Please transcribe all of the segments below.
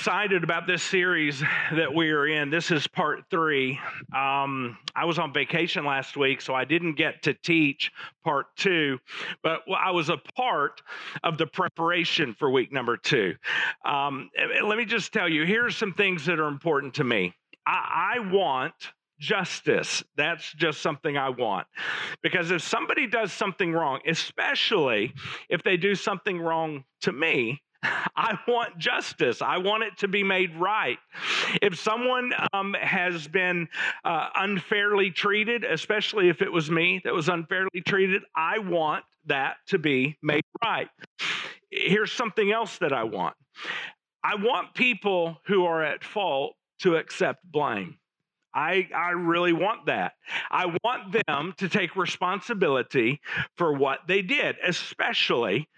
excited about this series that we are in. This is part three. Um, I was on vacation last week, so I didn't get to teach part two, but I was a part of the preparation for week number two. Um, let me just tell you here's some things that are important to me. I, I want justice. That's just something I want. Because if somebody does something wrong, especially if they do something wrong to me, I want justice. I want it to be made right. If someone um, has been uh, unfairly treated, especially if it was me that was unfairly treated, I want that to be made right. Here's something else that I want I want people who are at fault to accept blame. I, I really want that. I want them to take responsibility for what they did, especially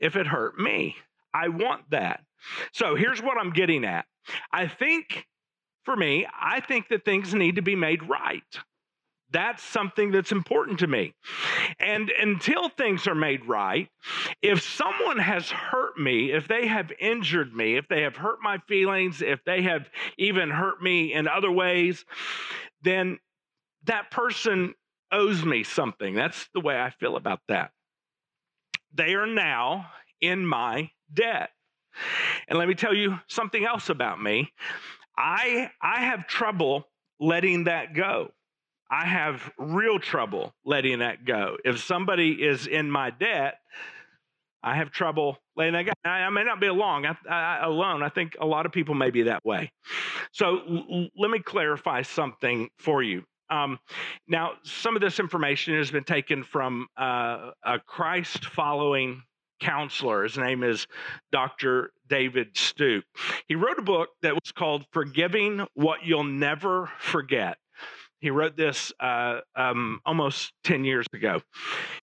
if it hurt me. I want that. So here's what I'm getting at. I think, for me, I think that things need to be made right. That's something that's important to me. And until things are made right, if someone has hurt me, if they have injured me, if they have hurt my feelings, if they have even hurt me in other ways, then that person owes me something. That's the way I feel about that. They are now in my debt. And let me tell you something else about me. I I have trouble letting that go. I have real trouble letting that go. If somebody is in my debt, I have trouble letting that go. I, I may not be alone. I, I, alone. I think a lot of people may be that way. So l- let me clarify something for you. Um, now, some of this information has been taken from uh, a Christ following counselor. His name is Dr. David Stoop. He wrote a book that was called Forgiving What You'll Never Forget. He wrote this uh, um, almost 10 years ago.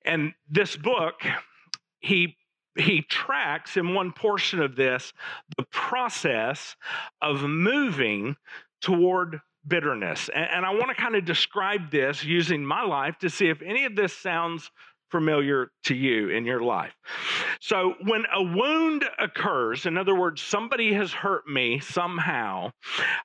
And this book, he he tracks in one portion of this the process of moving toward bitterness. And, and I want to kind of describe this using my life to see if any of this sounds familiar to you in your life. So, when a wound occurs, in other words, somebody has hurt me somehow,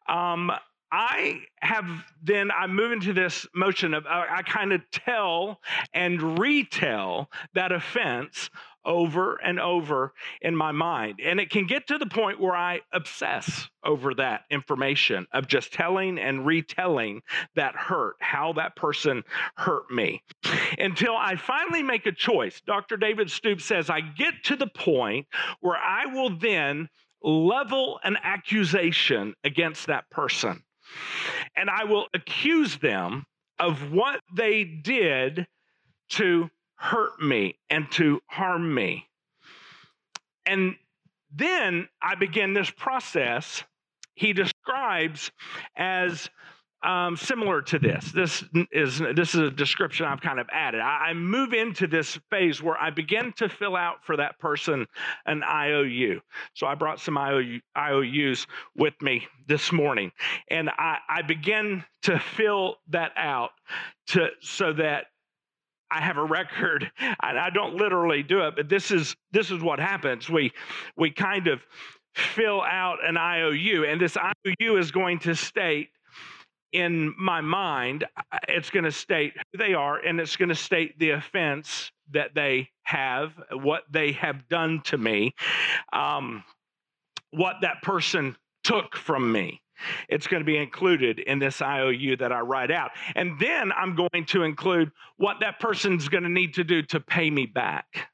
um, I have then I move into this motion of I kind of tell and retell that offense over and over in my mind. And it can get to the point where I obsess over that information of just telling and retelling that hurt, how that person hurt me, until I finally make a choice. Dr. David Stoops says, I get to the point where I will then level an accusation against that person. And I will accuse them of what they did to hurt me and to harm me. And then I begin this process he describes as um, similar to this. This is this is a description I've kind of added. I, I, move into this phase where I begin to fill out for that person an IOU. So I brought some IOU, IOUs with me this morning, and I, I begin to fill that out to so that I have a record. And I don't literally do it, but this is this is what happens. We we kind of fill out an IOU, and this IOU is going to state in my mind, it's going to state who they are, and it's going to state the offense that they have, what they have done to me, um, what that person took from me. It's going to be included in this IOU that I write out. And then I'm going to include what that person's going to need to do to pay me back.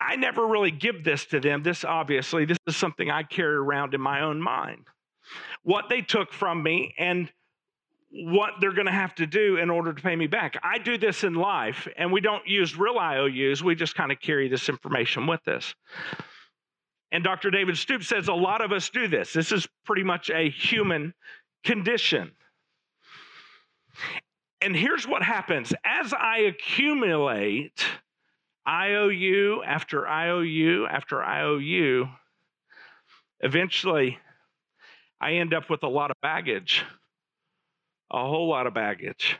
I never really give this to them. This obviously, this is something I carry around in my own mind. What they took from me and what they're going to have to do in order to pay me back. I do this in life, and we don't use real IOUs. We just kind of carry this information with us. And Dr. David Stoop says a lot of us do this. This is pretty much a human condition. And here's what happens as I accumulate IOU after IOU after IOU, eventually I end up with a lot of baggage, a whole lot of baggage.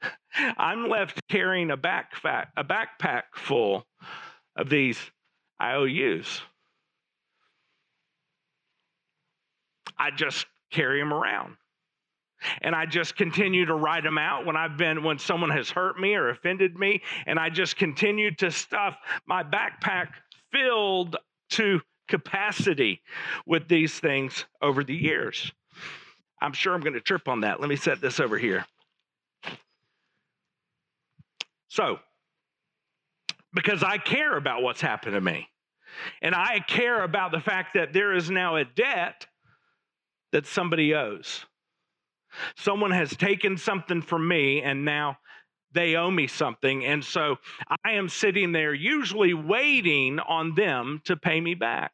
I'm left carrying a backpack, a backpack full of these IOUs. I just carry them around. And I just continue to write them out when I've been, when someone has hurt me or offended me. And I just continue to stuff my backpack filled to capacity with these things over the years. I'm sure I'm going to trip on that. Let me set this over here. So, because I care about what's happened to me, and I care about the fact that there is now a debt that somebody owes. Someone has taken something from me, and now they owe me something. And so I am sitting there, usually waiting on them to pay me back.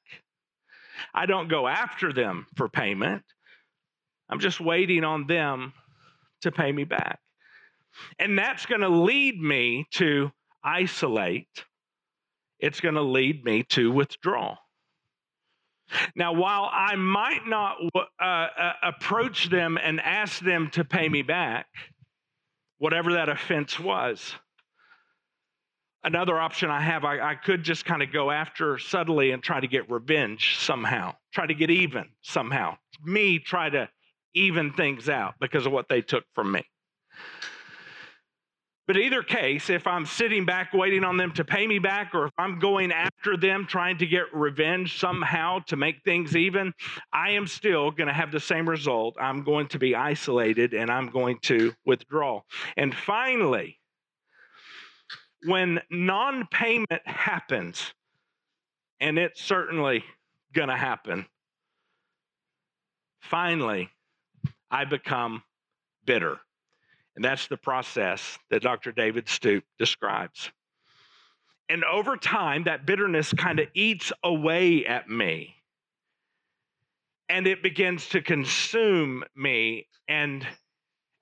I don't go after them for payment, I'm just waiting on them to pay me back. And that's going to lead me to isolate, it's going to lead me to withdraw. Now, while I might not uh, uh, approach them and ask them to pay me back, whatever that offense was, another option I have, I, I could just kind of go after subtly and try to get revenge somehow, try to get even somehow. Me try to even things out because of what they took from me. But either case, if I'm sitting back waiting on them to pay me back, or if I'm going after them trying to get revenge somehow to make things even, I am still going to have the same result. I'm going to be isolated and I'm going to withdraw. And finally, when non payment happens, and it's certainly going to happen, finally, I become bitter. And that's the process that Dr. David Stoop describes. And over time, that bitterness kind of eats away at me. And it begins to consume me. And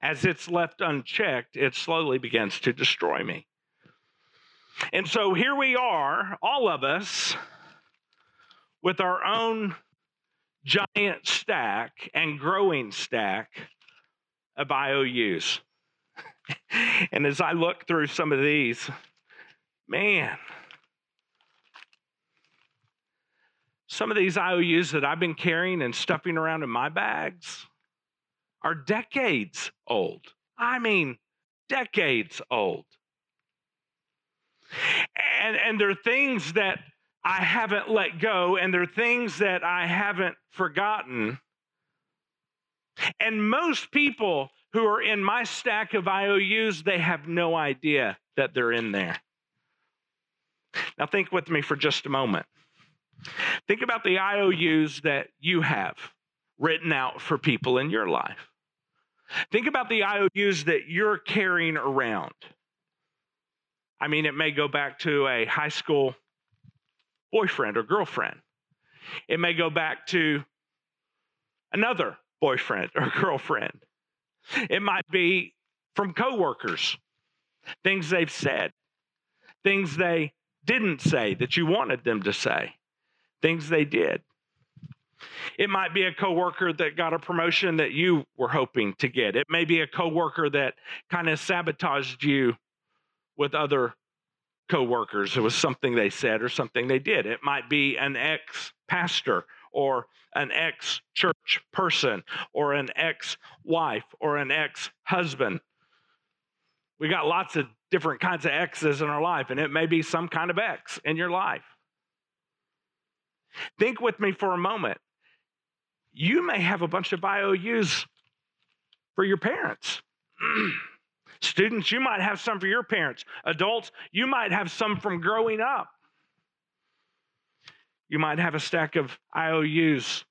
as it's left unchecked, it slowly begins to destroy me. And so here we are, all of us, with our own giant stack and growing stack of IOUs. and as I look through some of these, man, some of these IOUs that I've been carrying and stuffing around in my bags are decades old. I mean, decades old. And, and they're things that I haven't let go, and they're things that I haven't forgotten. And most people who are in my stack of IOUs, they have no idea that they're in there. Now, think with me for just a moment. Think about the IOUs that you have written out for people in your life. Think about the IOUs that you're carrying around. I mean, it may go back to a high school boyfriend or girlfriend. It may go back to another boyfriend or girlfriend. It might be from coworkers, things they've said, things they didn't say that you wanted them to say, things they did. It might be a coworker that got a promotion that you were hoping to get. It may be a coworker that kind of sabotaged you with other coworkers. It was something they said or something they did. It might be an ex pastor or an ex church person or an ex wife or an ex husband. We got lots of different kinds of exes in our life, and it may be some kind of ex in your life. Think with me for a moment. You may have a bunch of IOUs for your parents. Students, you might have some for your parents. Adults, you might have some from growing up. You might have a stack of IOUs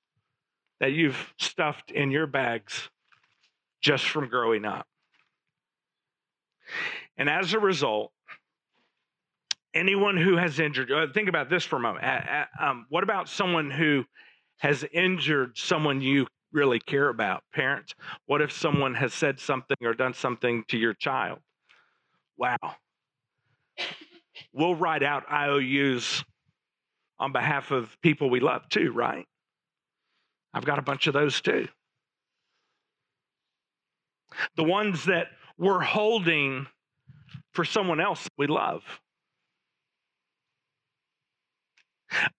that you've stuffed in your bags just from growing up. And as a result, anyone who has injured, uh, think about this for a moment. Um, what about someone who has injured someone you really care about. Parents, what if someone has said something or done something to your child? Wow. We'll write out IOUs on behalf of people we love too, right? I've got a bunch of those too. The ones that we're holding for someone else we love.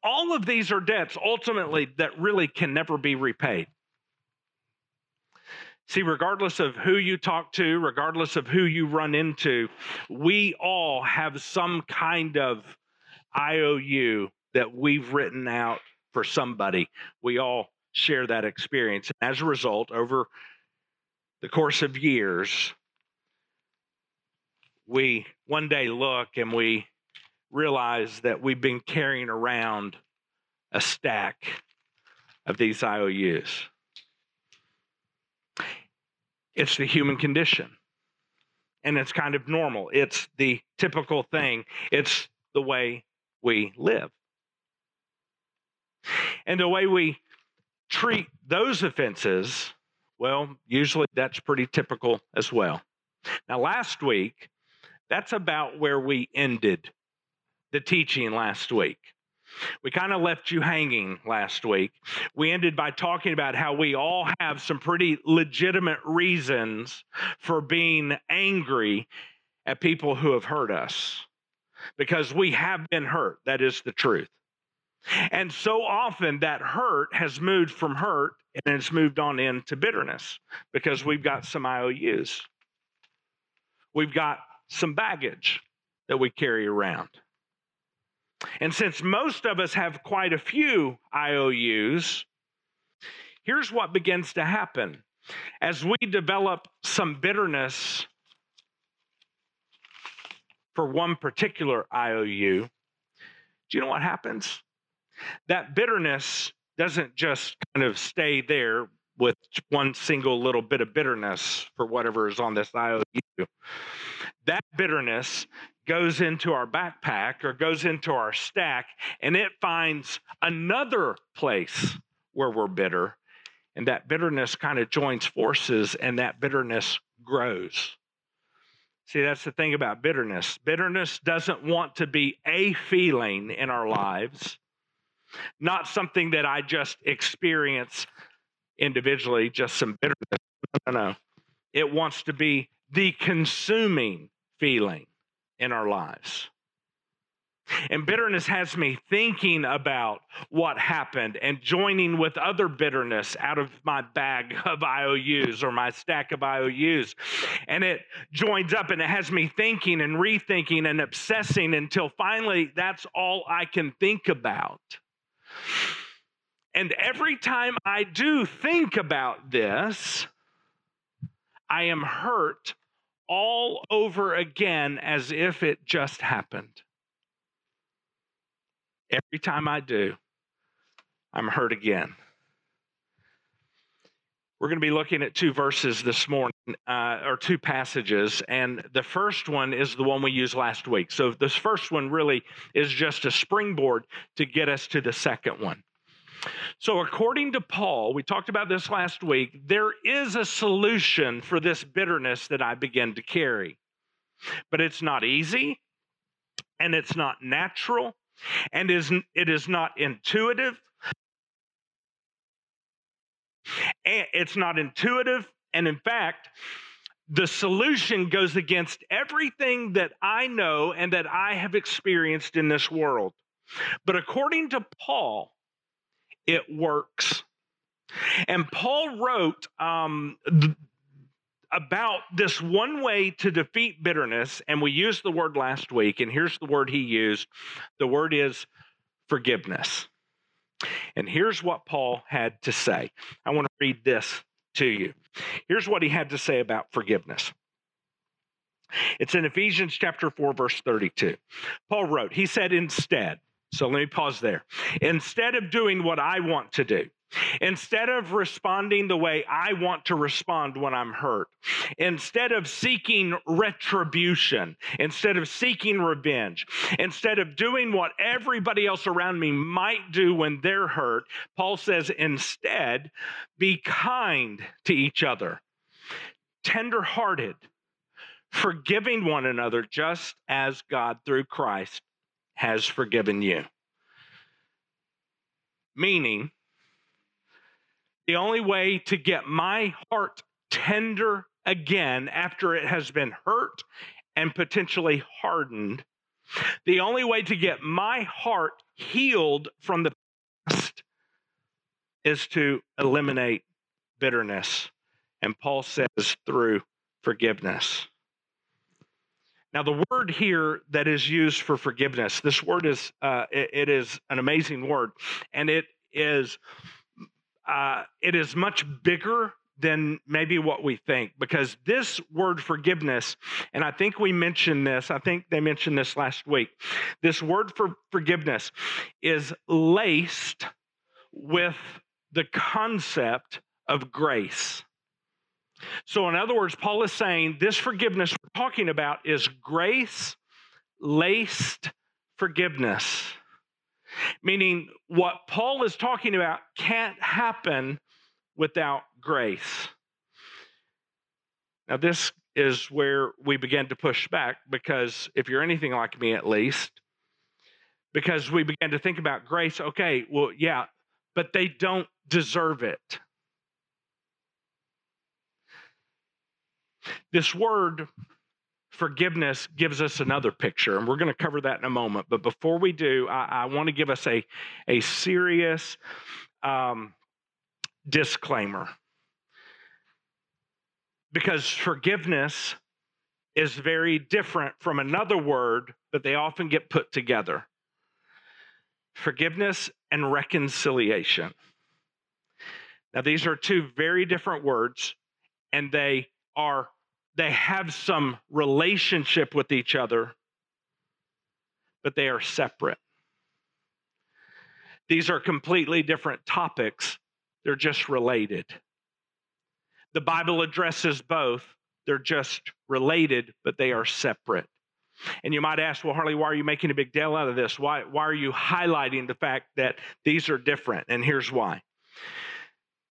All of these are debts ultimately that really can never be repaid. See, regardless of who you talk to, regardless of who you run into, we all have some kind of IOU that we've written out for somebody. We all share that experience. As a result, over the course of years, we one day look and we realize that we've been carrying around a stack of these IOUs. It's the human condition. And it's kind of normal. It's the typical thing. It's the way we live. And the way we treat those offenses, well, usually that's pretty typical as well. Now, last week, that's about where we ended the teaching last week. We kind of left you hanging last week. We ended by talking about how we all have some pretty legitimate reasons for being angry at people who have hurt us because we have been hurt. That is the truth. And so often that hurt has moved from hurt and it's moved on into bitterness because we've got some IOUs. We've got some baggage that we carry around. And since most of us have quite a few IOUs, here's what begins to happen. As we develop some bitterness for one particular IOU, do you know what happens? That bitterness doesn't just kind of stay there with one single little bit of bitterness for whatever is on this IOU. That bitterness goes into our backpack or goes into our stack and it finds another place where we're bitter. And that bitterness kind of joins forces and that bitterness grows. See, that's the thing about bitterness. Bitterness doesn't want to be a feeling in our lives, not something that I just experience individually, just some bitterness. No, no. It wants to be the consuming feeling in our lives. And bitterness has me thinking about what happened and joining with other bitterness out of my bag of IOUs or my stack of IOUs. And it joins up and it has me thinking and rethinking and obsessing until finally that's all I can think about. And every time I do think about this, I am hurt all over again as if it just happened. Every time I do, I'm hurt again. We're going to be looking at two verses this morning, uh, or two passages, and the first one is the one we used last week. So, this first one really is just a springboard to get us to the second one. So, according to Paul, we talked about this last week, there is a solution for this bitterness that I begin to carry. But it's not easy, and it's not natural, and it is not intuitive. It's not intuitive, and in fact, the solution goes against everything that I know and that I have experienced in this world. But according to Paul, it works. And Paul wrote um, th- about this one way to defeat bitterness, and we used the word last week, and here's the word he used the word is forgiveness. And here's what Paul had to say. I want to read this to you. Here's what he had to say about forgiveness. It's in Ephesians chapter 4, verse 32. Paul wrote, He said, Instead, so let me pause there. Instead of doing what I want to do, instead of responding the way I want to respond when I'm hurt, instead of seeking retribution, instead of seeking revenge, instead of doing what everybody else around me might do when they're hurt, Paul says, instead, be kind to each other, tenderhearted, forgiving one another, just as God through Christ has forgiven you. Meaning, the only way to get my heart tender again after it has been hurt and potentially hardened, the only way to get my heart healed from the past is to eliminate bitterness And Paul says through forgiveness. Now, the word here that is used for forgiveness, this word is uh, it, it is an amazing word, and it is uh, it is much bigger than maybe what we think because this word forgiveness, and I think we mentioned this, I think they mentioned this last week. This word for forgiveness is laced with the concept of grace. So, in other words, Paul is saying this forgiveness we're talking about is grace laced forgiveness. Meaning, what Paul is talking about can't happen without grace. Now, this is where we begin to push back because if you're anything like me, at least, because we begin to think about grace, okay, well, yeah, but they don't deserve it. This word forgiveness gives us another picture, and we're going to cover that in a moment. But before we do, I, I want to give us a, a serious um, disclaimer. Because forgiveness is very different from another word that they often get put together forgiveness and reconciliation. Now, these are two very different words, and they are they have some relationship with each other, but they are separate. These are completely different topics, they're just related. The Bible addresses both, they're just related, but they are separate. And you might ask, well, Harley, why are you making a big deal out of this? Why, why are you highlighting the fact that these are different? And here's why.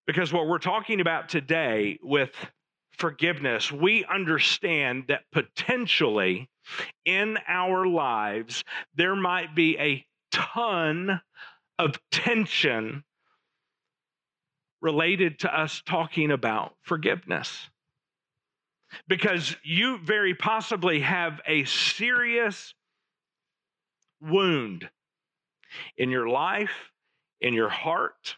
Because what we're talking about today with forgiveness, we understand that potentially in our lives, there might be a ton of tension related to us talking about forgiveness. Because you very possibly have a serious wound in your life, in your heart,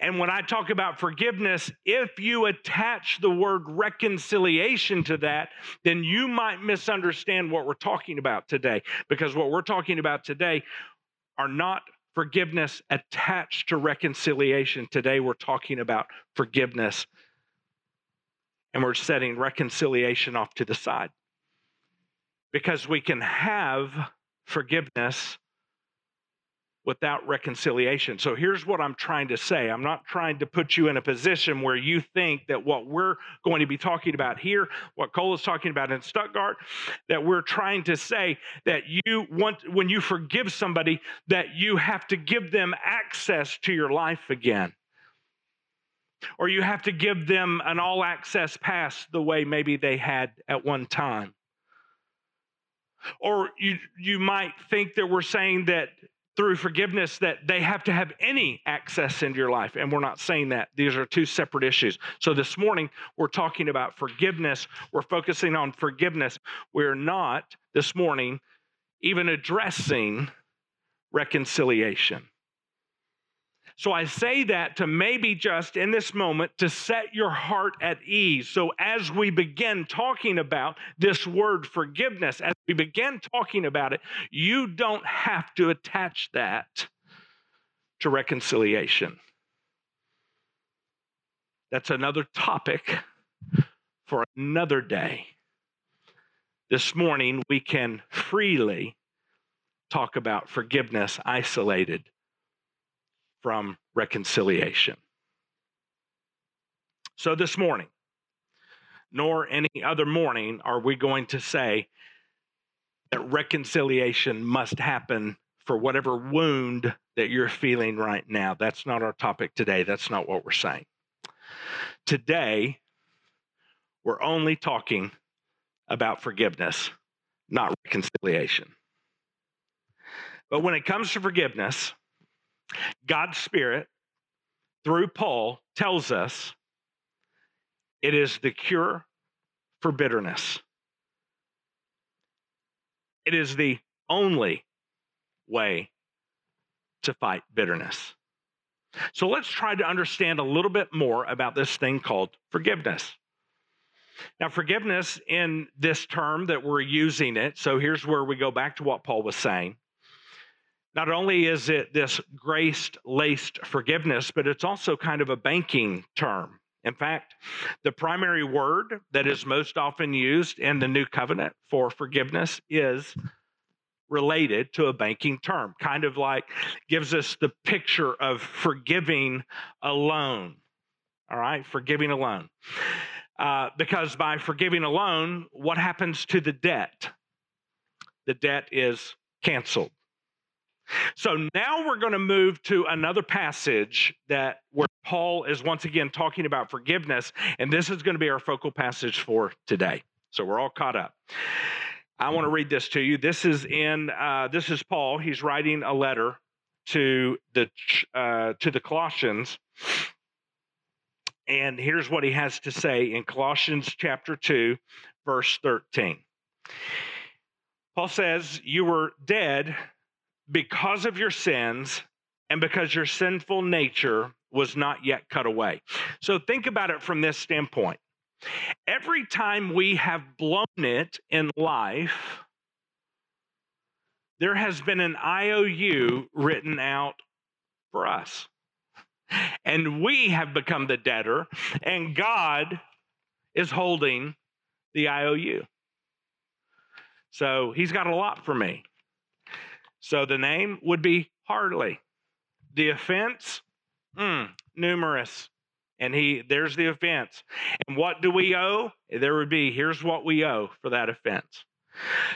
and when I talk about forgiveness, if you attach the word reconciliation to that, then you might misunderstand what we're talking about today. Because what we're talking about today are not forgiveness attached to reconciliation. Today we're talking about forgiveness, and we're setting reconciliation off to the side. Because we can have forgiveness without reconciliation. So here's what I'm trying to say I'm not trying to put you in a position where you think that what we're going to be talking about here, what Cole is talking about in Stuttgart, that we're trying to say that you want, when you forgive somebody, that you have to give them access to your life again. Or you have to give them an all access pass the way maybe they had at one time. Or you, you might think that we're saying that through forgiveness that they have to have any access into your life. And we're not saying that. These are two separate issues. So this morning, we're talking about forgiveness. We're focusing on forgiveness. We're not this morning even addressing reconciliation. So I say that to maybe just in this moment to set your heart at ease. So as we begin talking about this word forgiveness, as we begin talking about it, you don't have to attach that to reconciliation. That's another topic for another day. This morning, we can freely talk about forgiveness isolated from reconciliation. So this morning, nor any other morning, are we going to say that reconciliation must happen for whatever wound that you're feeling right now. That's not our topic today. That's not what we're saying. Today, we're only talking about forgiveness, not reconciliation. But when it comes to forgiveness, God's Spirit, through Paul, tells us it is the cure for bitterness. It is the only way to fight bitterness. So let's try to understand a little bit more about this thing called forgiveness. Now, forgiveness in this term that we're using it, so here's where we go back to what Paul was saying. Not only is it this grace laced forgiveness, but it's also kind of a banking term. In fact, the primary word that is most often used in the new covenant for forgiveness is related to a banking term, kind of like gives us the picture of forgiving a loan. All right, forgiving a loan. Uh, because by forgiving a loan, what happens to the debt? The debt is canceled. So now we're going to move to another passage that where Paul is once again talking about forgiveness, and this is going to be our focal passage for today. So we're all caught up. I want to read this to you. This is in uh, this is Paul. He's writing a letter to the uh, to the Colossians, and here's what he has to say in Colossians chapter two, verse thirteen. Paul says, "You were dead because of your sins, and because your sinful nature was not yet cut away." So think about it from this standpoint. Every time we have blown it in life, there has been an IOU written out for us. And we have become the debtor, and God is holding the IOU. So he's got a lot for me. So the name would be Harley. The offense, mm, numerous. And he there's the offense. And what do we owe? There would be here's what we owe for that offense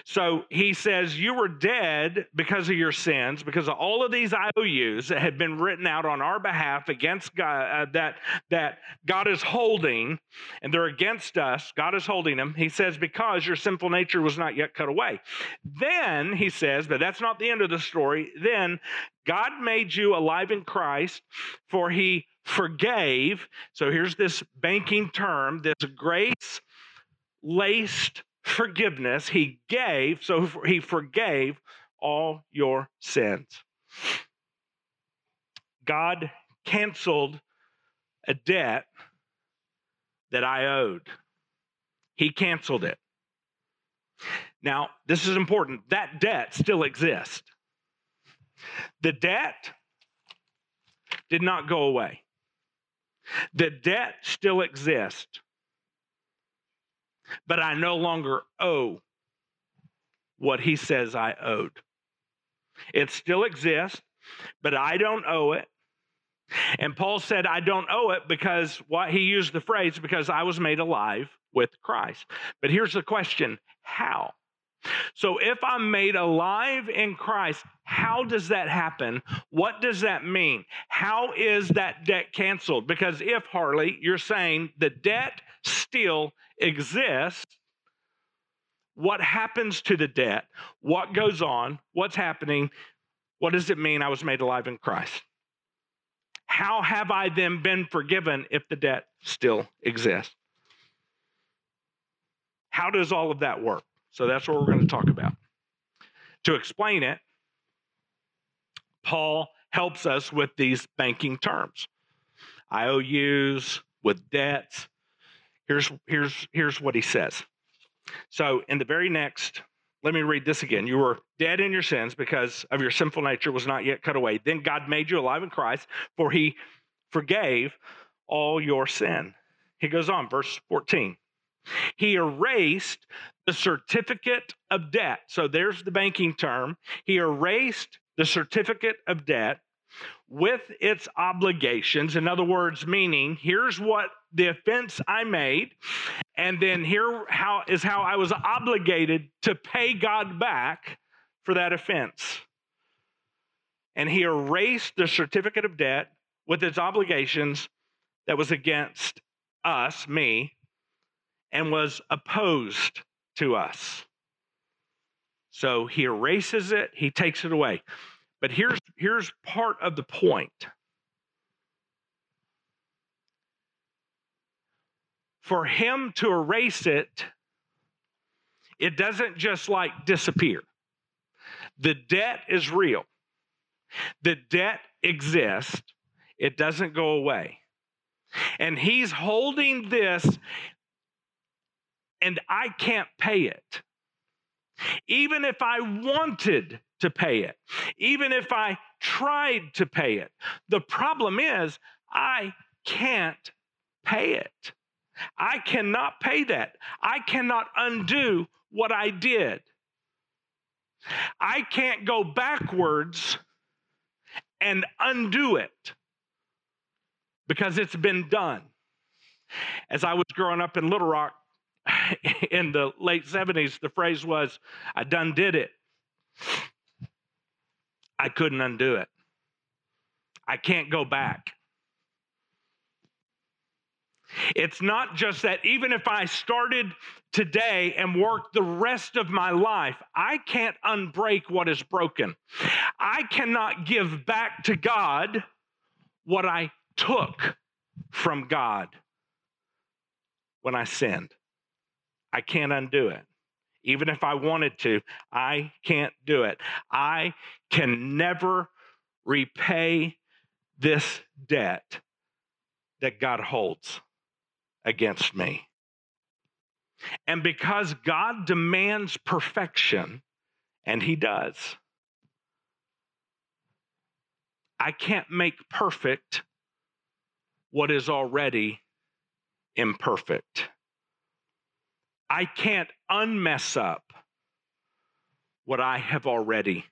so he says you were dead because of your sins because of all of these ious that had been written out on our behalf against god uh, that that god is holding and they're against us. God is holding them. He says because your sinful nature was not yet cut away. Then he says but that's not the end of the story. Then god made you alive in christ for he forgave. So here's this banking term, this grace laced forgiveness. He gave, so he forgave all your sins. God canceled a debt that I owed. He canceled it. Now, this is important. That debt still exists. The debt did not go away. The debt still exists, but I no longer owe what he says I owed. It still exists, but I don't owe it. And Paul said, I don't owe it because what he used the phrase, because I was made alive with Christ. But here's the question how? So if I'm made alive in Christ, how does that happen? What does that mean? How is that debt canceled? Because if, Harley, you're saying the debt still exists, what happens to the debt? What goes on? What's happening? What does it mean I was made alive in Christ? How have I then been forgiven if the debt still exists? How does all of that work? So that's what we're going to talk about. To explain it, Paul helps us with these banking terms IOUs, with debts. Here's, here's, here's what he says. So, in the very next, let me read this again. You were dead in your sins because of your sinful nature was not yet cut away. Then God made you alive in Christ, for he forgave all your sin. He goes on, verse 14. He erased the certificate of debt. So there's the banking term. He erased the certificate of debt with its obligations. In other words, meaning here's what the offense I made, and then here how is how I was obligated to pay God back for that offense. And he erased the certificate of debt with its obligations that was against us, me, and was opposed to us. So he erases it, he takes it away. But here's, here's part of the point. For him to erase it, it doesn't just like disappear. The debt is real. The debt exists. it doesn't go away. And he's holding this, and I can't pay it. Even if I wanted to pay it, even if I tried to pay it, the problem is I can't pay it. I cannot pay that. I cannot undo what I did. I can't go backwards and undo it because it's been done. As I was growing up in Little Rock in the late 70s, the phrase was, I done did it. I couldn't undo it. I can't go back. It's not just that even if I started today and worked the rest of my life, I can't unbreak what is broken. I cannot give back to God what I took from God when I sinned. I can't undo it. Even if I wanted to, I can't do it. I can never repay this debt that God holds against me. And because God demands perfection, and He does, I can't make perfect what is already imperfect. I can't unmess up what I have already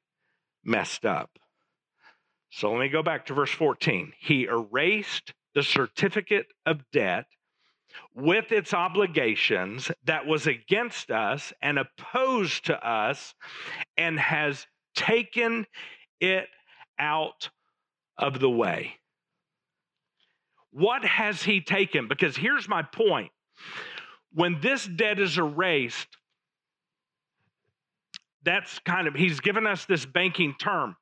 messed up. So let me go back to verse 14. He erased the certificate of debt with its obligations that was against us and opposed to us and has taken it out of the way. What has he taken? Because here's my point when this debt is erased, that's kind of, he's given us this banking term.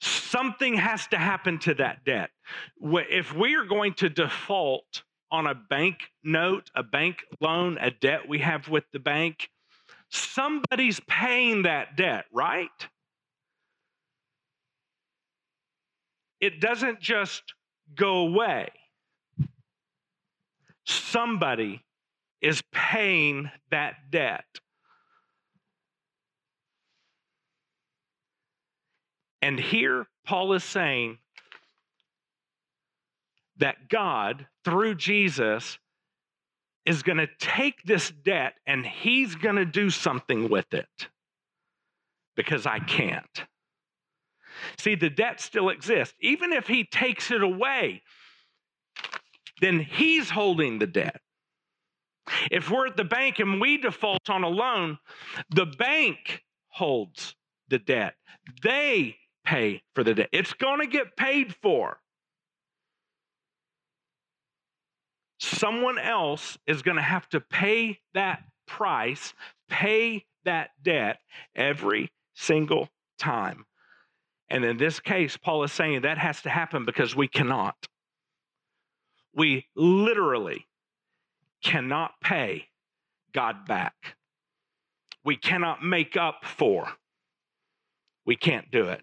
Something has to happen to that debt. If we are going to default on a bank note, a bank loan, a debt we have with the bank, somebody's paying that debt, right? It doesn't just go away. Somebody is paying that debt. And here Paul is saying that God, through Jesus, is going to take this debt and he's going to do something with it because I can't. See, the debt still exists. Even if he takes it away, then he's holding the debt. If we're at the bank and we default on a loan, the bank holds the debt. They pay for the debt. It's going to get paid for. Someone else is going to have to pay that price, pay that debt every single time. And in this case, Paul is saying that has to happen because we cannot. We literally cannot pay God back. We cannot make up for. We can't do it.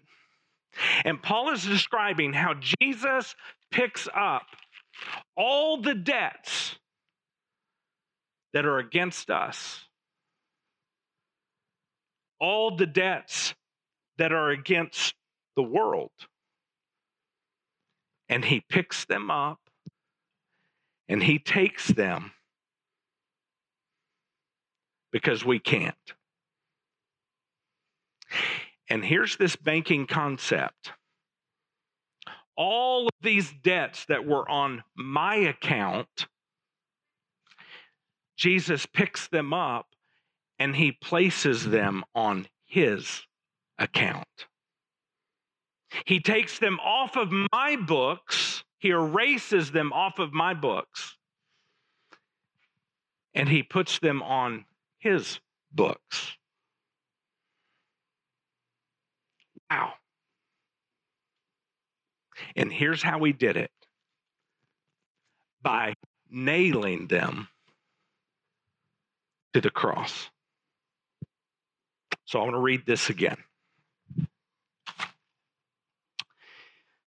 And Paul is describing how Jesus picks up all the debts that are against us, all the debts that are against the world. And he picks them up and he takes them because we can't. And here's this banking concept all of these debts that were on my account, Jesus picks them up and he places them on his account. He takes them off of my books, he erases them off of my books, and he puts them on his books. Wow. And here's how he did it by nailing them to the cross. So I want to read this again.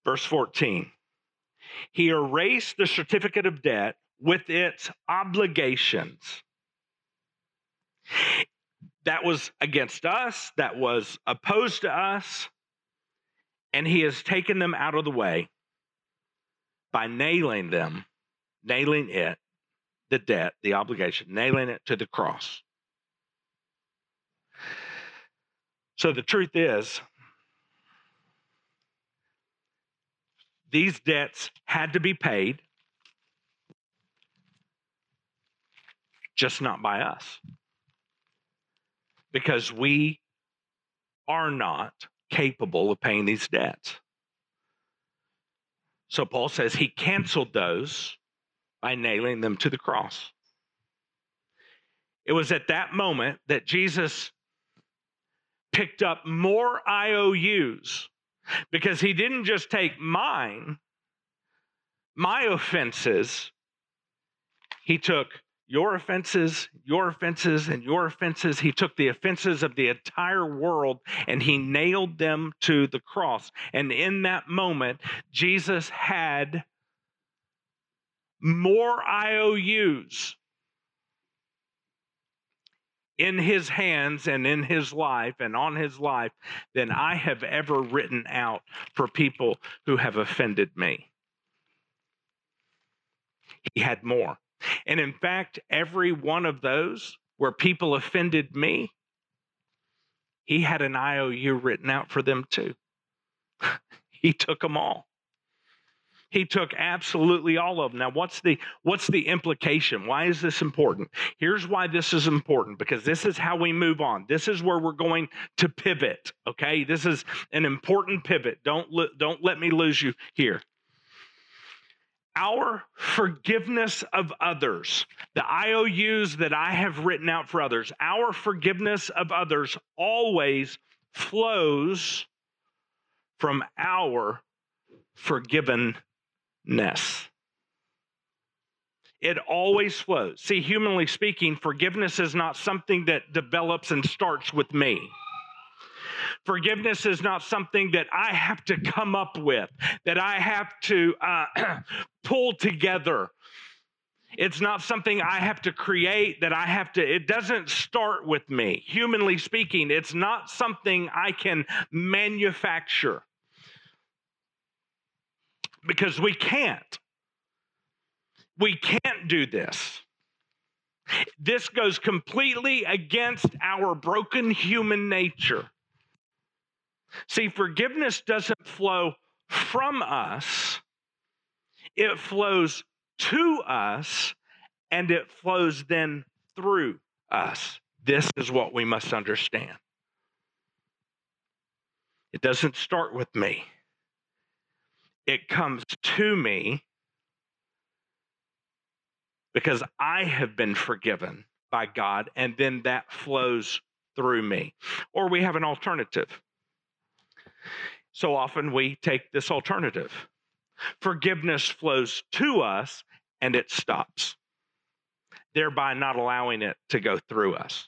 Verse 14. He erased the certificate of debt with its obligations. That was against us, that was opposed to us, and he has taken them out of the way by nailing them, nailing it, the debt, the obligation, nailing it to the cross. So the truth is, these debts had to be paid, just not by us. Because we are not capable of paying these debts. So Paul says he canceled those by nailing them to the cross. It was at that moment that Jesus picked up more IOUs because he didn't just take mine, my offenses, he took your offenses, your offenses, and your offenses. He took the offenses of the entire world and he nailed them to the cross. And in that moment, Jesus had more IOUs in his hands and in his life and on his life than I have ever written out for people who have offended me. He had more. And in fact, every one of those where people offended me, he had an IOU written out for them too. he took them all. He took absolutely all of them. Now, what's the what's the implication? Why is this important? Here's why this is important because this is how we move on. This is where we're going to pivot, okay? This is an important pivot. Don't don't let me lose you here our forgiveness of others, the IOUs that I have written out for others, our forgiveness of others always flows from our forgivenness. It always flows. See, humanly speaking, forgiveness is not something that develops and starts with me. Forgiveness is not something that I have to come up with, that I have to uh, pull together. It's not something I have to create, that I have to, it doesn't start with me. Humanly speaking, it's not something I can manufacture because we can't. We can't do this. This goes completely against our broken human nature. See, forgiveness doesn't flow from us, it flows to us and it flows then through us. This is what we must understand. It doesn't start with me, it comes to me because I have been forgiven by God, and then that flows through me. Or we have an alternative. So often we take this alternative. Forgiveness flows to us and it stops, thereby not allowing it to go through us.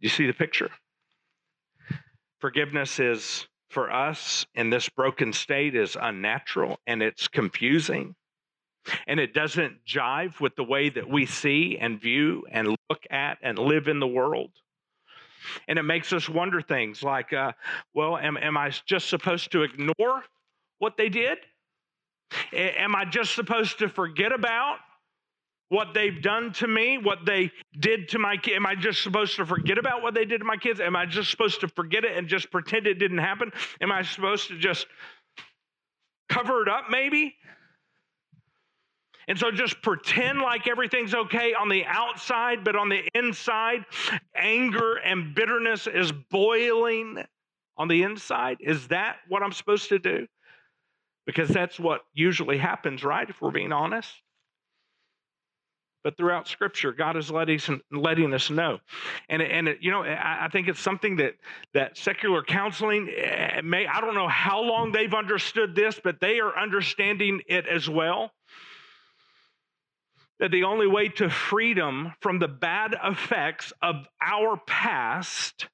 You see the picture? Forgiveness is, for us in this broken state, is unnatural and it's confusing. And it doesn't jive with the way that we see and view and look at and live in the world. And it makes us wonder things like, uh, well, am, am I just supposed to ignore what they did? Am I just supposed to forget about what they've done to me, what they did to my kids? Am I just supposed to forget about what they did to my kids? Am I just supposed to forget it and just pretend it didn't happen? Am I supposed to just cover it up, maybe? And so just pretend like everything's okay on the outside, but on the inside, anger and bitterness is boiling on the inside. Is that what I'm supposed to do? Because that's what usually happens, right? If we're being honest. But throughout Scripture, God is letting, us know, and and you know I, I, think it's something that that secular counseling eh, may I don't know how long they've understood this, but they are understanding it as well that the only way to freedom from the bad effects of our past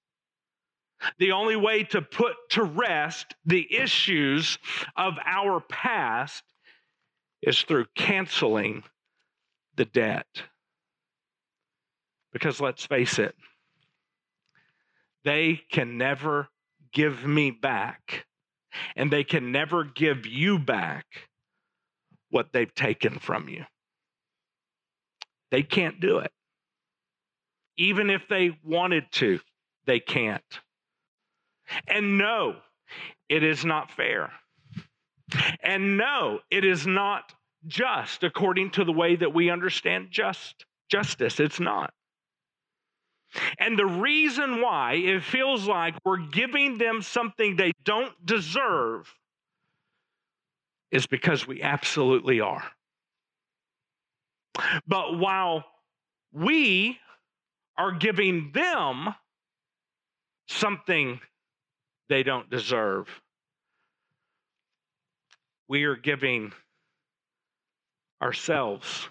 the only way to put to rest the issues of our past is through canceling the debt. Because let's face it, they can never give me back, and they can never give you back what they've taken from you. They can't do it. Even if they wanted to, they can't. And no, it is not fair. And no, it is not just according to the way that we understand just justice. It's not. And the reason why it feels like we're giving them something they don't deserve is because we absolutely are. But while we are giving them something they don't deserve, we are giving ourselves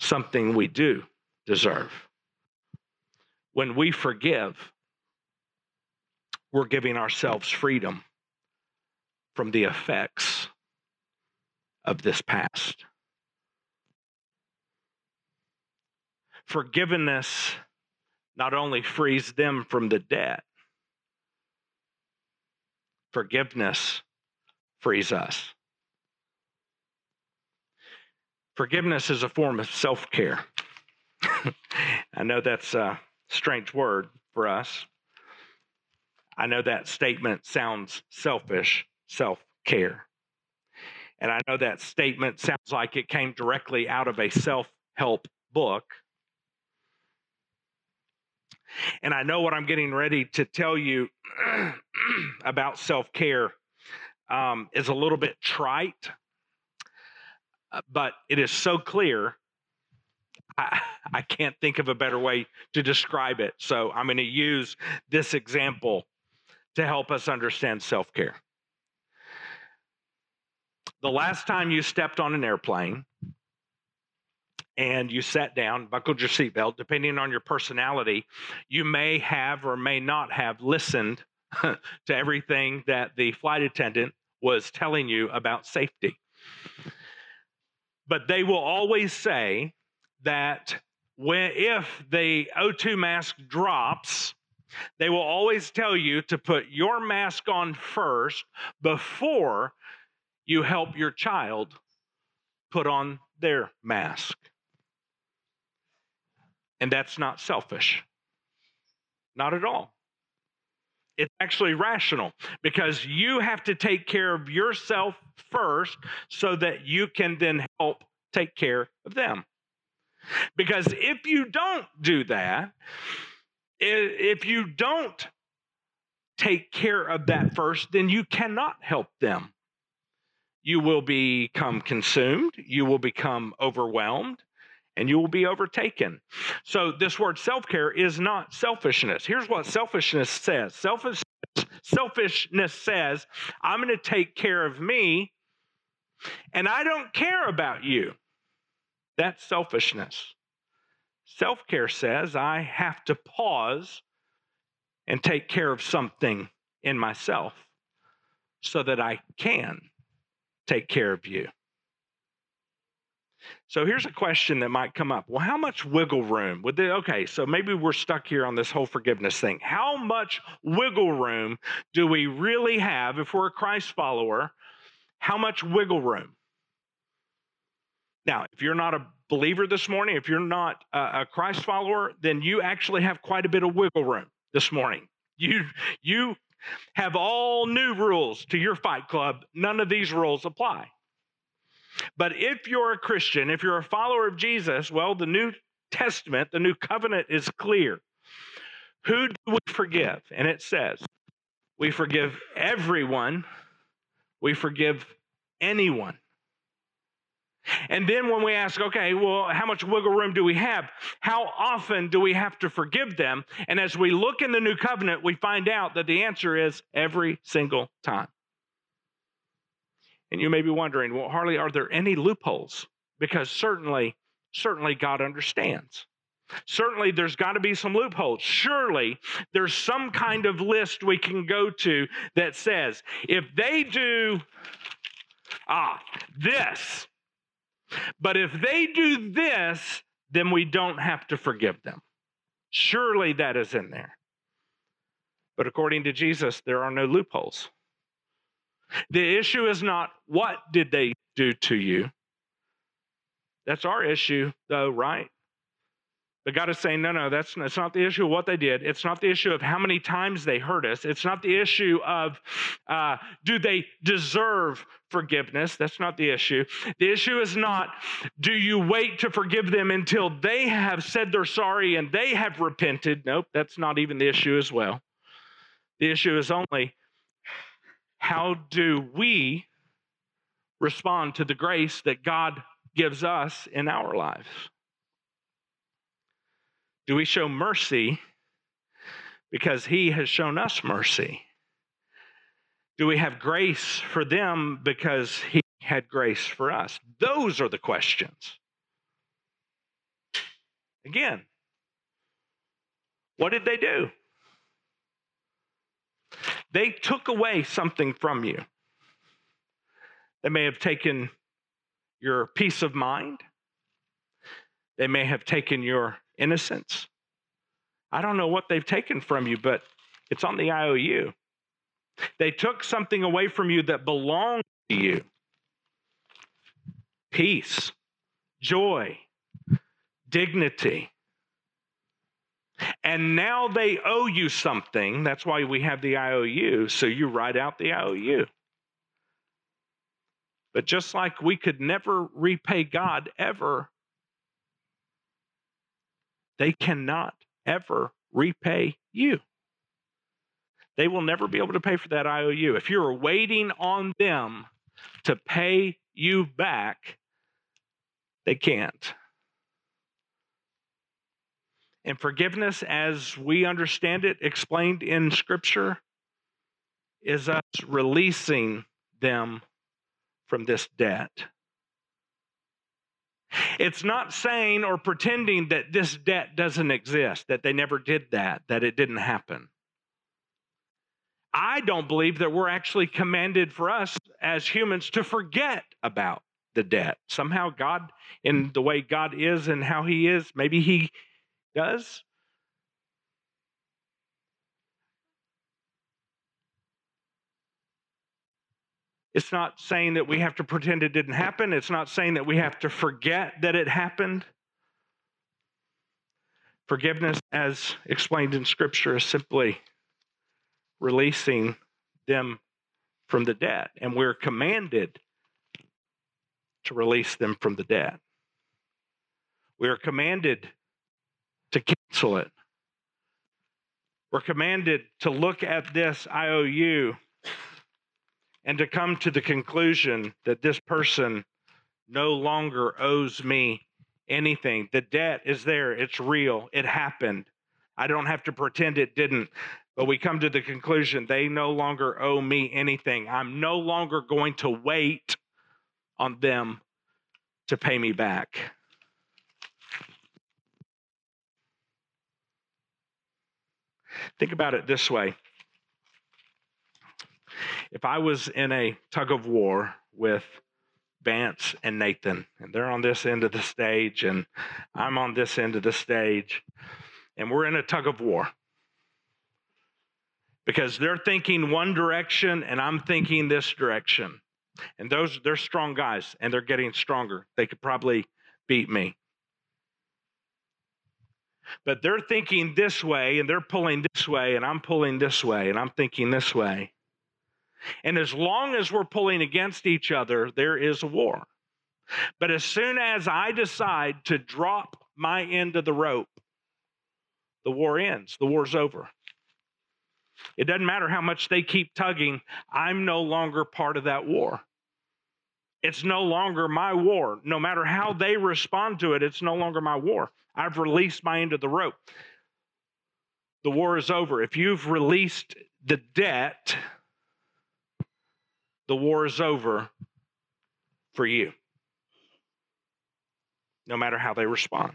something we do deserve. When we forgive, we're giving ourselves freedom from the effects of this past. Forgiveness not only frees them from the debt, forgiveness frees us. Forgiveness is a form of self care. I know that's a strange word for us. I know that statement sounds selfish, self care. And I know that statement sounds like it came directly out of a self help book. And I know what I'm getting ready to tell you about self care um, is a little bit trite uh, but it is so clear. I, I can't think of a better way to describe it. So I'm going to use this example to help us understand self care. The last time you stepped on an airplane and you sat down, buckled your seatbelt, depending on your personality, you may have or may not have listened to everything that the flight attendant was telling you about safety. But they will always say that when, if the O2 mask drops, they will always tell you to put your mask on first before you help your child put on their mask. And that's not selfish. Not at all. It's actually rational because you have to take care of yourself first so that you can then help take care of them. Because if you don't do that, if you don't take care of that first, then you cannot help them. You will become consumed, you will become overwhelmed, and you will be overtaken. So, this word self care is not selfishness. Here's what selfishness says Selfish, selfishness says, I'm going to take care of me, and I don't care about you. That's selfishness. Self care says, I have to pause and take care of something in myself so that I can take care of you. So here's a question that might come up. Well, how much wiggle room would they? Okay, so maybe we're stuck here on this whole forgiveness thing. How much wiggle room do we really have if we're a Christ follower? How much wiggle room? Now, if you're not a believer this morning, if you're not a Christ follower, then you actually have quite a bit of wiggle room this morning. You you have all new rules to your fight club. None of these rules apply. But if you're a Christian, if you're a follower of Jesus, well, the New Testament, the new covenant is clear. Who do we forgive? And it says, we forgive everyone, we forgive anyone. And then when we ask, okay, well, how much wiggle room do we have? How often do we have to forgive them? And as we look in the new covenant, we find out that the answer is every single time. And you may be wondering, well, Harley, are there any loopholes? Because certainly, certainly God understands. Certainly, there's got to be some loopholes. Surely, there's some kind of list we can go to that says if they do, ah, this, but if they do this, then we don't have to forgive them. Surely that is in there. But according to Jesus, there are no loopholes. The issue is not what did they do to you. That's our issue, though, right? But God is saying, no, no, that's, that's not the issue of what they did. It's not the issue of how many times they hurt us. It's not the issue of uh, do they deserve forgiveness. That's not the issue. The issue is not do you wait to forgive them until they have said they're sorry and they have repented. Nope, that's not even the issue as well. The issue is only how do we respond to the grace that God gives us in our lives? Do we show mercy because He has shown us mercy? Do we have grace for them because He had grace for us? Those are the questions. Again, what did they do? They took away something from you. They may have taken your peace of mind. They may have taken your innocence. I don't know what they've taken from you, but it's on the IOU. They took something away from you that belonged to you peace, joy, dignity. And now they owe you something. That's why we have the IOU. So you write out the IOU. But just like we could never repay God ever, they cannot ever repay you. They will never be able to pay for that IOU. If you're waiting on them to pay you back, they can't. And forgiveness, as we understand it, explained in Scripture, is us releasing them from this debt. It's not saying or pretending that this debt doesn't exist, that they never did that, that it didn't happen. I don't believe that we're actually commanded for us as humans to forget about the debt. Somehow, God, in the way God is and how He is, maybe He does. It's not saying that we have to pretend it didn't happen. It's not saying that we have to forget that it happened. Forgiveness, as explained in Scripture, is simply releasing them from the debt. And we're commanded to release them from the debt. We are commanded to cancel it. We're commanded to look at this IOU and to come to the conclusion that this person no longer owes me anything. The debt is there, it's real, it happened. I don't have to pretend it didn't. But we come to the conclusion they no longer owe me anything. I'm no longer going to wait on them to pay me back. Think about it this way if I was in a tug of war with Vance and Nathan, and they're on this end of the stage, and I'm on this end of the stage, and we're in a tug of war because they're thinking one direction and I'm thinking this direction. And those they're strong guys and they're getting stronger. They could probably beat me. But they're thinking this way and they're pulling this way and I'm pulling this way and I'm thinking this way. And as long as we're pulling against each other, there is a war. But as soon as I decide to drop my end of the rope, the war ends, the war's over. It doesn't matter how much they keep tugging, I'm no longer part of that war. It's no longer my war. No matter how they respond to it, it's no longer my war. I've released my end of the rope. The war is over. If you've released the debt, the war is over for you, no matter how they respond.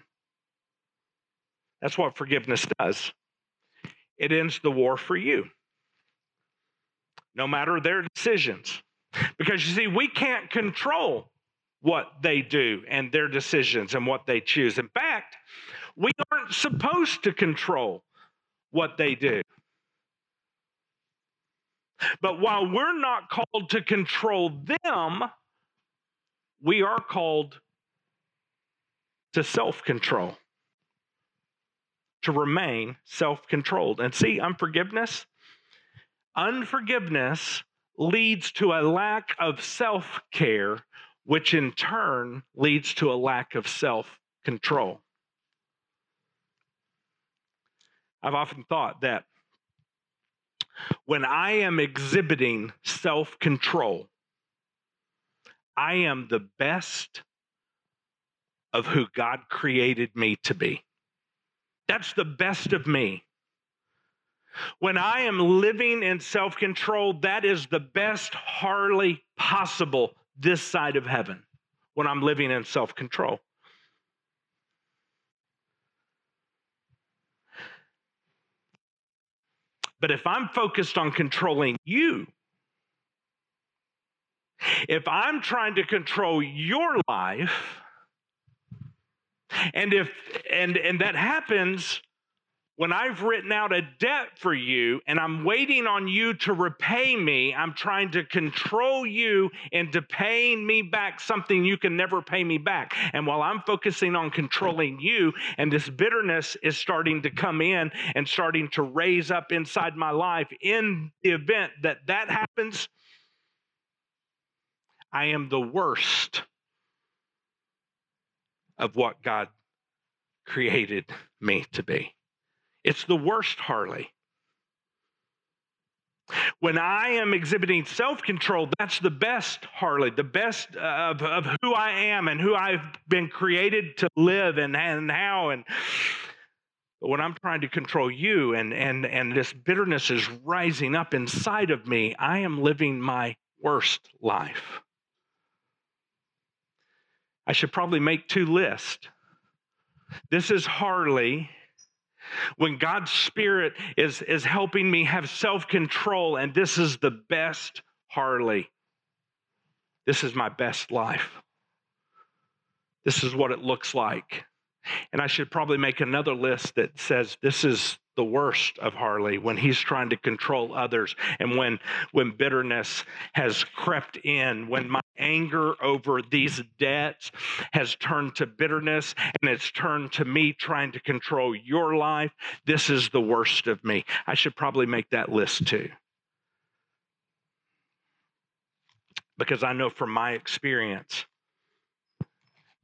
That's what forgiveness does. It ends the war for you, no matter their decisions. Because you see, we can't control what they do and their decisions and what they choose. In fact, we aren't supposed to control what they do. But while we're not called to control them, we are called to self control, to remain self controlled. And see, unforgiveness, unforgiveness leads to a lack of self care, which in turn leads to a lack of self control. I've often thought that when I am exhibiting self control, I am the best of who God created me to be. That's the best of me. When I am living in self control, that is the best Harley possible this side of heaven when I'm living in self control. But if I'm focused on controlling you, if I'm trying to control your life, and if and and that happens when I've written out a debt for you and I'm waiting on you to repay me, I'm trying to control you into paying me back something you can never pay me back. And while I'm focusing on controlling you, and this bitterness is starting to come in and starting to raise up inside my life, in the event that that happens, I am the worst of what God created me to be. It's the worst Harley. When I am exhibiting self control, that's the best Harley, the best of, of who I am and who I've been created to live and, and how. And but when I'm trying to control you and, and, and this bitterness is rising up inside of me, I am living my worst life. I should probably make two lists. This is Harley when God's Spirit is, is helping me have self control, and this is the best Harley. This is my best life. This is what it looks like. And I should probably make another list that says this is the worst of Harley when he's trying to control others and when when bitterness has crept in when my anger over these debts has turned to bitterness and it's turned to me trying to control your life. This is the worst of me. I should probably make that list too. Because I know from my experience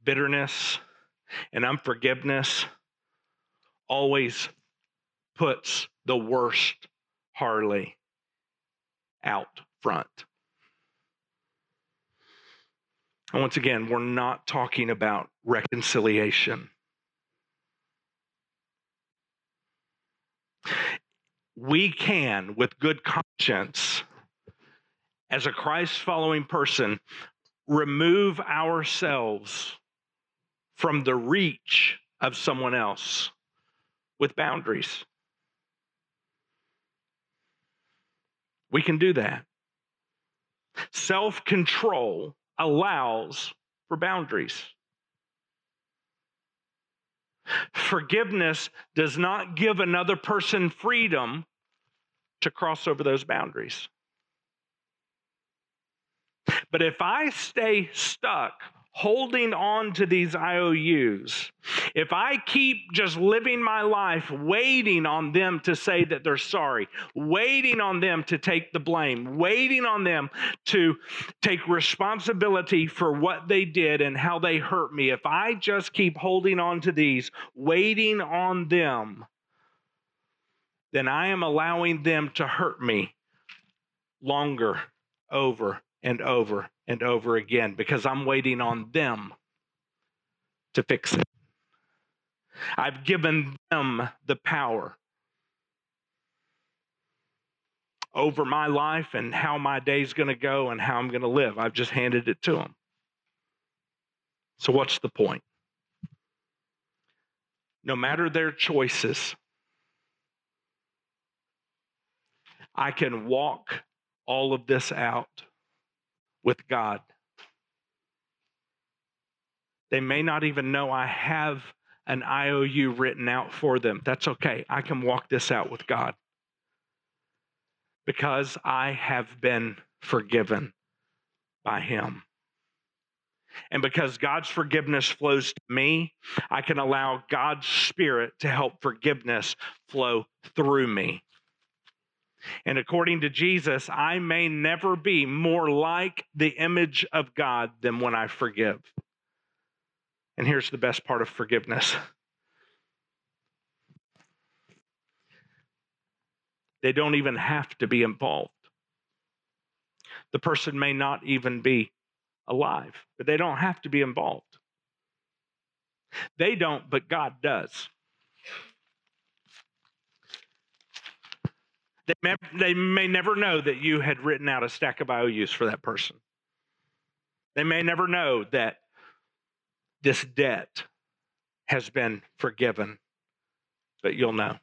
bitterness and unforgiveness always puts the worst Harley out front. And once again, we're not talking about reconciliation. We can, with good conscience, as a Christ following person, remove ourselves from the reach of someone else with boundaries. We can do that. Self control allows for boundaries. Forgiveness does not give another person freedom to cross over those boundaries. But if I stay stuck holding on to these IOUs, if I keep just living my life waiting on them to say that they're sorry, waiting on them to take the blame, waiting on them to take responsibility for what they did and how they hurt me, if I just keep holding on to these, waiting on them, then I am allowing them to hurt me longer over and over and over again because I'm waiting on them to fix it. I've given them the power over my life and how my day's going to go and how I'm going to live. I've just handed it to them. So, what's the point? no matter their choices, I can walk all of this out with God. They may not even know I have an IOU written out for them. That's okay. I can walk this out with God because I have been forgiven by Him. And because God's forgiveness flows to me, I can allow God's Spirit to help forgiveness flow through me. And according to Jesus, I may never be more like the image of God than when I forgive. And here's the best part of forgiveness they don't even have to be involved. The person may not even be alive, but they don't have to be involved. They don't, but God does. They may, they may never know that you had written out a stack of IOUs for that person. They may never know that this debt has been forgiven, but you'll know.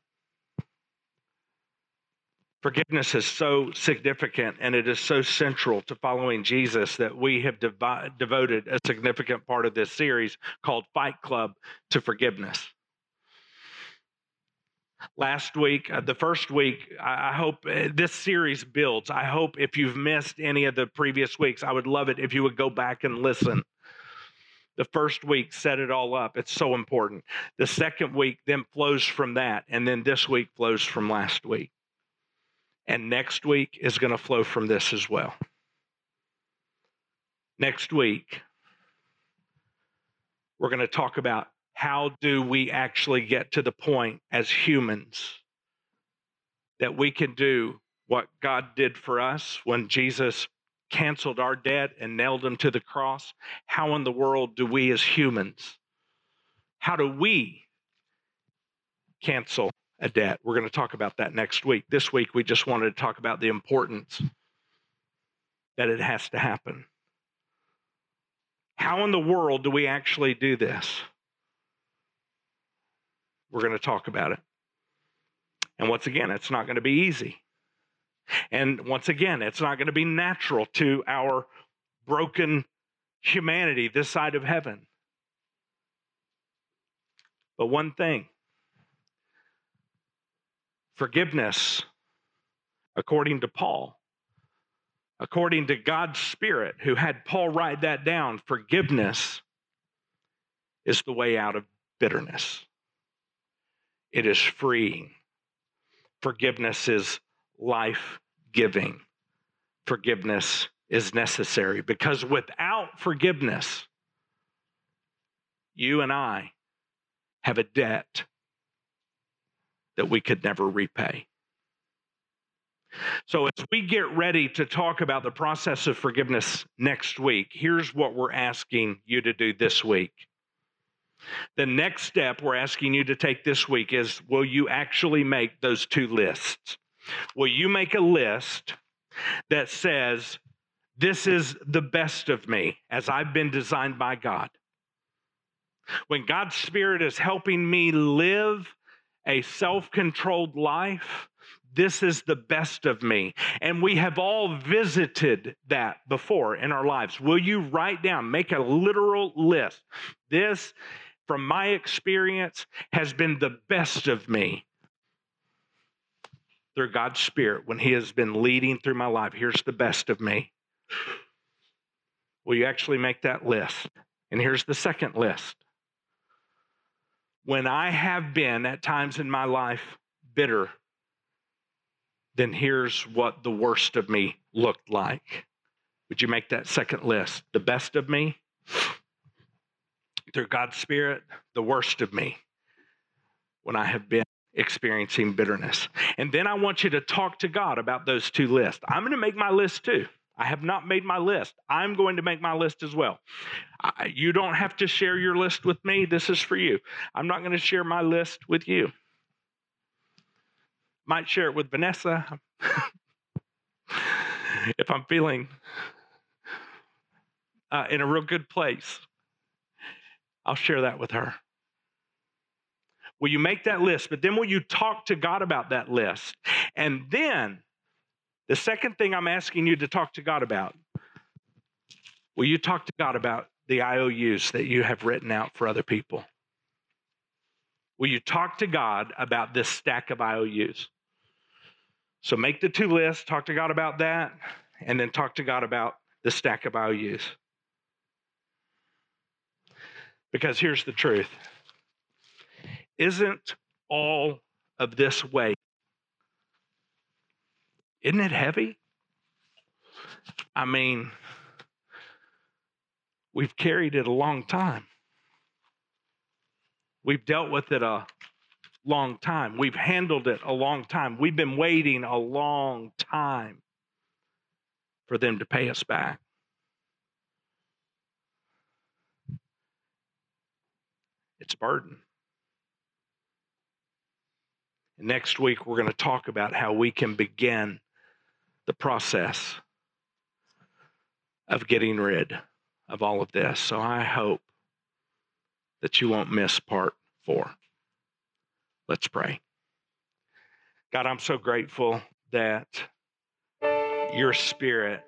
Forgiveness is so significant and it is so central to following Jesus that we have devoted a significant part of this series called Fight Club to forgiveness. Last week, uh, the first week, I, hope uh, this series builds. I hope if you've missed any of the previous weeks, I would love it if you would go back and listen. The first week set it all up. It's so important. The second week then flows from that. And then this week flows from last week. And next week is going to flow from this as well. Next week, we're going to talk about how do we actually get to the point as humans that we can do what God did for us when Jesus canceled our debt and nailed him to the cross? How in the world do we as humans, how do we cancel a debt. We're going to talk about that next week. This week, we just wanted to talk about the importance that it has to happen. How in the world do we actually do this? We're going to talk about it. And once again, it's not going to be easy. And once again, it's not going to be natural to our broken humanity this side of heaven. But one thing Forgiveness, according to Paul, according to God's Spirit, who had Paul write that down, forgiveness is the way out of bitterness. It is freeing. Forgiveness is life giving. Forgiveness is necessary because without forgiveness, you and I have a debt that we could never repay. So, as we get ready to talk about the process of forgiveness next week, here's what we're asking you to do this week. The next step we're asking you to take this week is will you actually make those two lists? Will you make a list that says, This is the best of me as I've been designed by God? When God's Spirit is helping me live a self controlled life, this is the best of me. And we have all visited that before in our lives. Will you write down, make a literal list? This, from my experience, has been the best of me through God's Spirit when He has been leading through my life. Here's the best of me. Will you actually make that list? And here's the second list when I have been at times in my life bitter, then here's what the worst of me looked like. Would you make that second list? The best of me, through God's Spirit, the worst of me when I have been experiencing bitterness. And then I want you to talk to God about those two lists. I'm going to make my list too. I have not made my list. I'm going to make my list as well. I, you don't have to share your list with me. This is for you. I'm not going to share my list with you. Might share it with Vanessa if I'm feeling uh, in a real good place. I'll share that with her. Will you make that list? But then will you talk to God about that list? And then the second thing I'm asking you to talk to God about will you talk to God about the IOUs that you have written out for other people? Will you talk to God about this stack of IOUs? So make the two lists, talk to God about that, and then talk to God about the stack of IOUs. Because here's the truth isn't all of this weight, isn't it heavy? I mean, we've carried it a long time. We've dealt with it a long time. We've handled it a long time. We've been waiting a long time for them to pay us back. It's a burden. And next week, we're going to talk about how we can begin the process of getting rid of all of this. So I hope that you won't miss part four. Let's pray. God, I'm so grateful that your spirit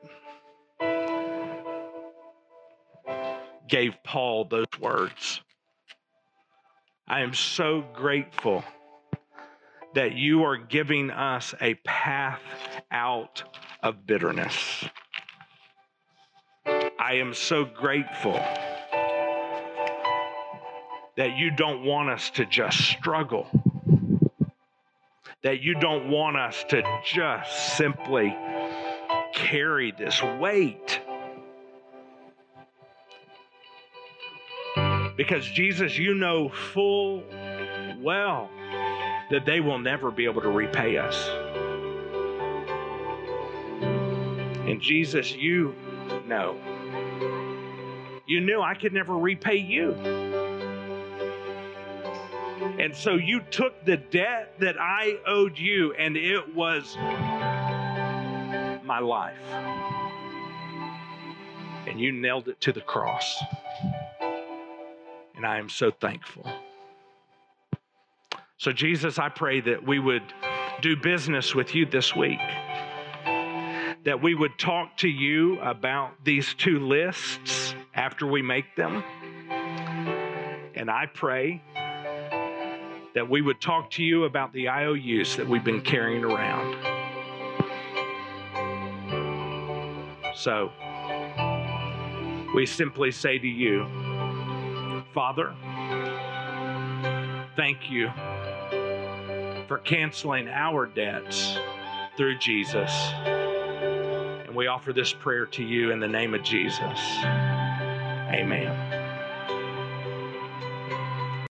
gave Paul those words. I am so grateful that you are giving us a path out of bitterness. I am so grateful that you don't want us to just struggle, that you don't want us to just simply carry this weight. Because Jesus, you know full well that they will never be able to repay us. And Jesus, you know. You knew I could never repay you. And so you took the debt that I owed you, and it was my life. And you nailed it to the cross. And I am so thankful. So, Jesus, I pray that we would do business with you this week, that we would talk to you about these two lists after we make them. And I pray that we would talk to you about the IOUs that we've been carrying around. So, we simply say to you, Father, thank you for canceling our debts through Jesus. And we offer this prayer to you in the name of Jesus. Amen.